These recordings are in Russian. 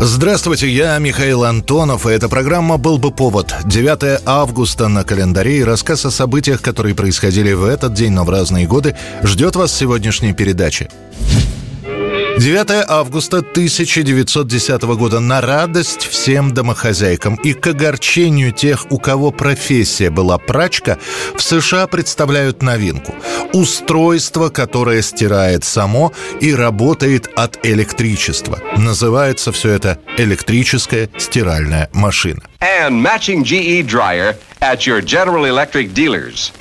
Здравствуйте, я Михаил Антонов, и эта программа «Был бы повод». 9 августа на календаре и рассказ о событиях, которые происходили в этот день, но в разные годы, ждет вас сегодняшней передачи. 9 августа 1910 года на радость всем домохозяйкам и к огорчению тех, у кого профессия была прачка, в США представляют новинку. Устройство, которое стирает само и работает от электричества. Называется все это электрическая стиральная машина. And matching GE dryer at your General Electric dealers.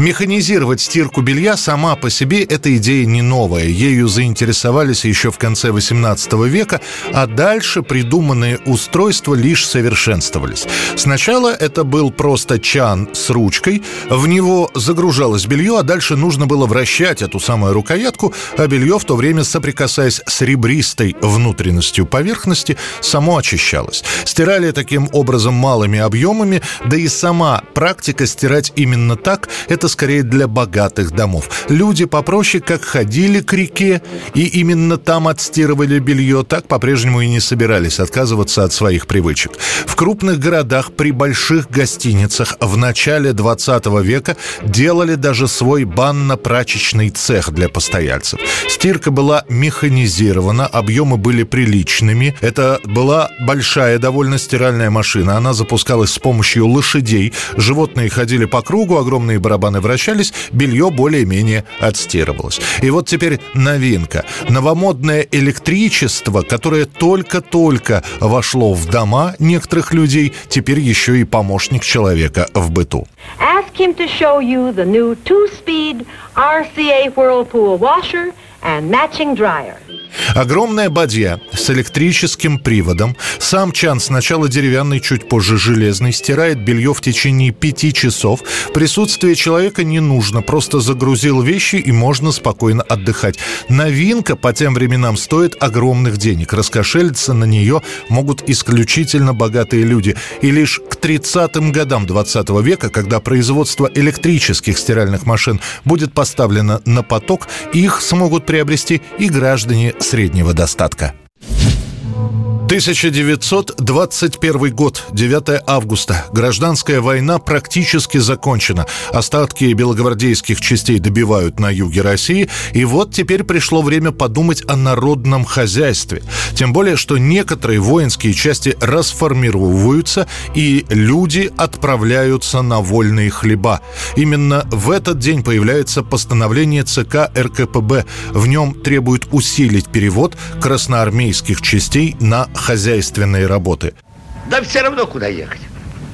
Механизировать стирку белья сама по себе эта идея не новая. Ею заинтересовались еще в конце 18 века, а дальше придуманные устройства лишь совершенствовались. Сначала это был просто чан с ручкой, в него загружалось белье, а дальше нужно было вращать эту самую рукоятку, а белье в то время, соприкасаясь с ребристой внутренностью поверхности, само очищалось. Стирали таким образом малыми объемами, да и сама практика стирать именно так – это скорее для богатых домов. Люди попроще как ходили к реке и именно там отстирывали белье, так по-прежнему и не собирались отказываться от своих привычек. В крупных городах при больших гостиницах в начале 20 века делали даже свой банно-прачечный цех для постояльцев. Стирка была механизирована, объемы были приличными. Это была большая довольно стиральная машина. Она запускалась с помощью лошадей. Животные ходили по кругу, огромные барабаны вращались, белье более-менее отстирывалось. И вот теперь новинка. Новомодное электричество, которое только-только вошло в дома некоторых людей, теперь еще и помощник человека в быту. Ask him to show you the new two-speed RCA Whirlpool washer and matching dryer. Огромная бадья с электрическим приводом. Сам чан сначала деревянный, чуть позже железный, стирает белье в течение пяти часов. Присутствие человека не нужно, просто загрузил вещи и можно спокойно отдыхать. Новинка по тем временам стоит огромных денег. Раскошелиться на нее могут исключительно богатые люди. И лишь к 30-м годам 20 века, когда производство электрических стиральных машин будет поставлено на поток, их смогут приобрести и граждане среднего достатка. 1921 год, 9 августа. Гражданская война практически закончена. Остатки белогвардейских частей добивают на юге России. И вот теперь пришло время подумать о народном хозяйстве. Тем более, что некоторые воинские части расформировываются, и люди отправляются на вольные хлеба. Именно в этот день появляется постановление ЦК РКПБ. В нем требуют усилить перевод красноармейских частей на хозяйственные работы. Да все равно куда ехать.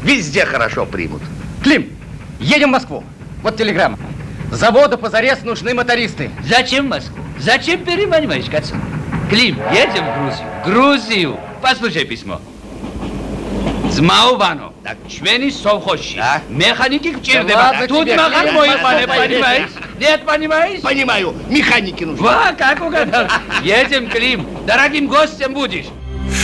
Везде хорошо примут. Клим, едем в Москву. Вот телеграмма. Заводу позарез нужны мотористы. Зачем в Москву? Зачем переманиваешь к отцу? Клим, едем в Грузию. Грузию. Послушай письмо. Змаувану. Так, члены совхозчи. Да. Механики в Да ладно Тут Клим, мой, послушай, понимаешь? Нет, понимаешь? Понимаю, механики нужны. Во, как угадал. Едем, Клим. Дорогим гостем будешь.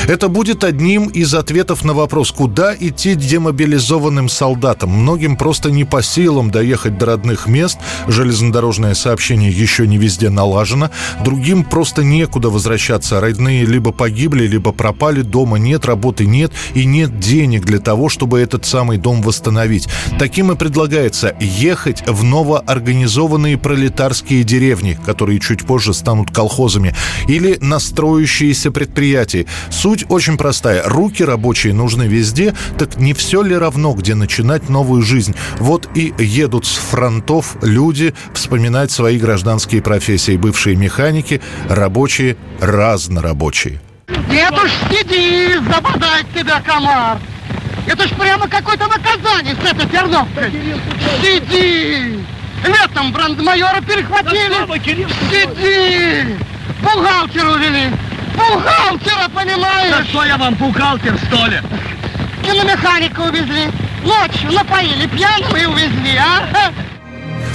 Это будет одним из ответов на вопрос, куда идти демобилизованным солдатам. Многим просто не по силам доехать до родных мест, железнодорожное сообщение еще не везде налажено, другим просто некуда возвращаться. Родные либо погибли, либо пропали, дома нет, работы нет и нет денег для того, чтобы этот самый дом восстановить. Таким и предлагается ехать в новоорганизованные пролетарские деревни, которые чуть позже станут колхозами, или на строящиеся предприятия. Суть очень простая. Руки рабочие нужны везде, так не все ли равно, где начинать новую жизнь? Вот и едут с фронтов люди вспоминать свои гражданские профессии. Бывшие механики, рабочие, разнорабочие. Нет уж, сиди, забодать тебя комар. Это ж прямо какое-то наказание с этой перновкой. Сиди! Летом брандмайора перехватили. Сиди! Бухгалтеру увели. Бухгалтера, понимаешь? что я вам, бухгалтер, что ли? И на механика увезли. ночью напоили пьяного и увезли, а?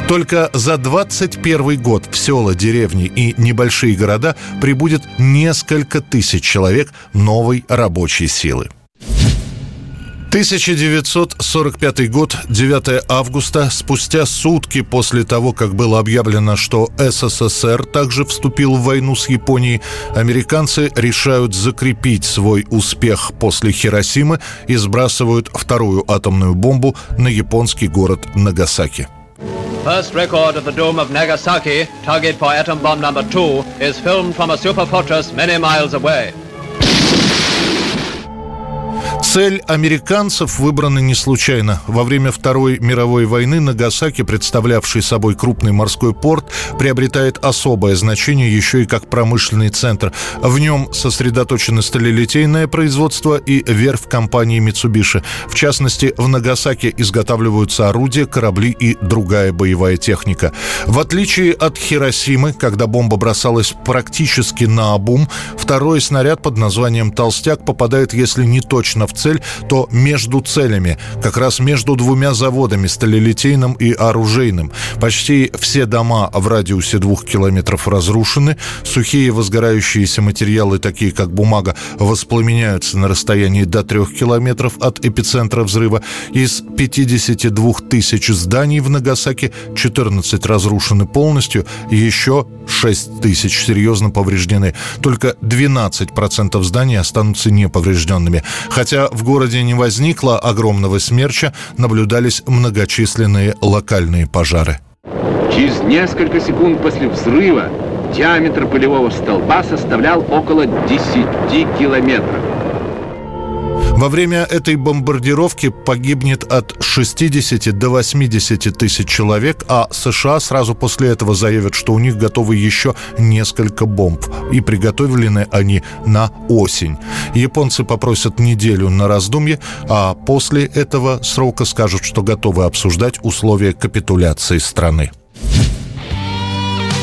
Только за 21 год в села, деревни и небольшие города прибудет несколько тысяч человек новой рабочей силы. 1945 год, 9 августа, спустя сутки после того, как было объявлено, что СССР также вступил в войну с Японией, американцы решают закрепить свой успех после Хиросимы и сбрасывают вторую атомную бомбу на японский город Нагасаки. First record of the doom of Nagasaki, target for atom bomb number two, is filmed from a super fortress many miles away. Цель американцев выбрана не случайно. Во время Второй мировой войны Нагасаки, представлявший собой крупный морской порт, приобретает особое значение еще и как промышленный центр. В нем сосредоточено сталелитейное производство и верфь компании Mitsubishi. В частности, в Нагасаки изготавливаются орудия, корабли и другая боевая техника. В отличие от Хиросимы, когда бомба бросалась практически на обум, второй снаряд под названием «Толстяк» попадает, если не точно в цель, то между целями, как раз между двумя заводами, сталелитейным и оружейным. Почти все дома в радиусе двух километров разрушены, сухие возгорающиеся материалы, такие как бумага, воспламеняются на расстоянии до трех километров от эпицентра взрыва. Из 52 тысяч зданий в Нагасаки 14 разрушены полностью, еще 6 тысяч серьезно повреждены. Только 12% зданий останутся неповрежденными. Хотя в городе не возникло огромного смерча, наблюдались многочисленные локальные пожары. Через несколько секунд после взрыва диаметр пылевого столба составлял около 10 километров. Во время этой бомбардировки погибнет от 60 до 80 тысяч человек, а США сразу после этого заявят, что у них готовы еще несколько бомб. И приготовлены они на осень. Японцы попросят неделю на раздумье, а после этого срока скажут, что готовы обсуждать условия капитуляции страны.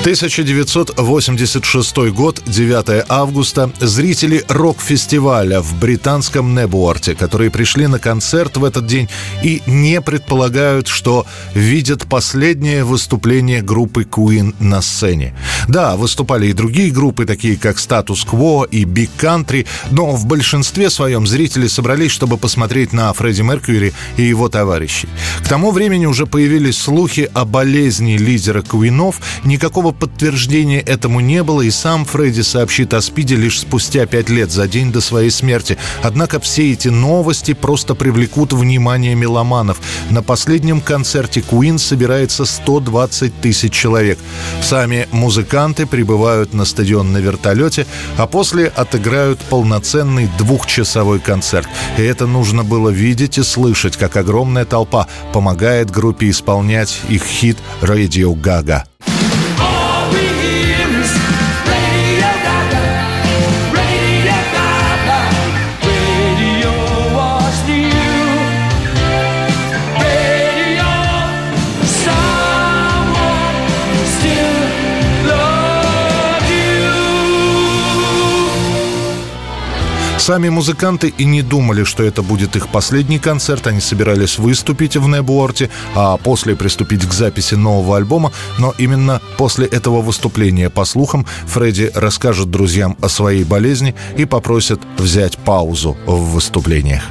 1986 год, 9 августа. Зрители рок-фестиваля в британском Небуорте, которые пришли на концерт в этот день и не предполагают, что видят последнее выступление группы Queen на сцене. Да, выступали и другие группы, такие как Status Quo и Big Country, но в большинстве своем зрители собрались, чтобы посмотреть на Фредди Меркьюри и его товарищей. К тому времени уже появились слухи о болезни лидера Куинов. Никакого подтверждения этому не было, и сам Фредди сообщит о СПИДе лишь спустя пять лет, за день до своей смерти. Однако все эти новости просто привлекут внимание меломанов. На последнем концерте Queen собирается 120 тысяч человек. Сами музыканты прибывают на стадион на вертолете, а после отыграют полноценный двухчасовой концерт. И это нужно было видеть и слышать, как огромная толпа помогает группе исполнять их хит «Radio Gaga». Сами музыканты и не думали, что это будет их последний концерт. Они собирались выступить в Небуорте, а после приступить к записи нового альбома. Но именно после этого выступления, по слухам, Фредди расскажет друзьям о своей болезни и попросит взять паузу в выступлениях.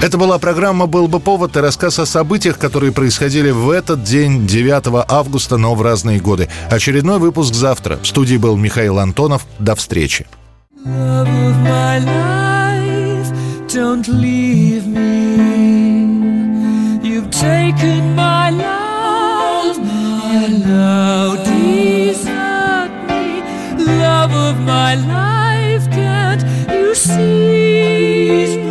Это была программа «Был бы повод» и рассказ о событиях, которые происходили в этот день, 9 августа, но в разные годы. Очередной выпуск завтра. В студии был Михаил Антонов. До встречи. Love of my life, don't leave me. You've taken my love, and now desert me. Love of my life, can't you see?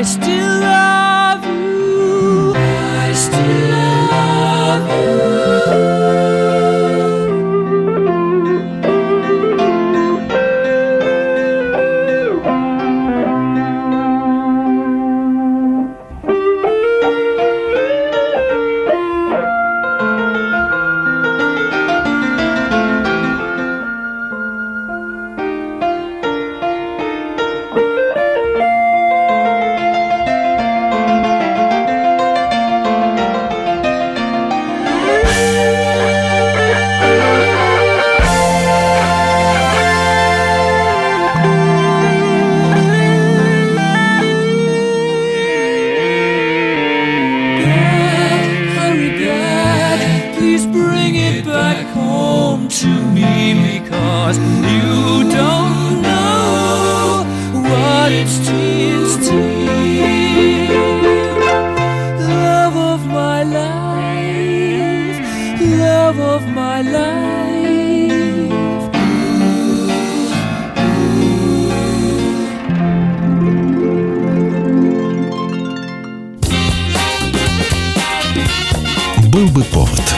I still love of my life. Был бы повод.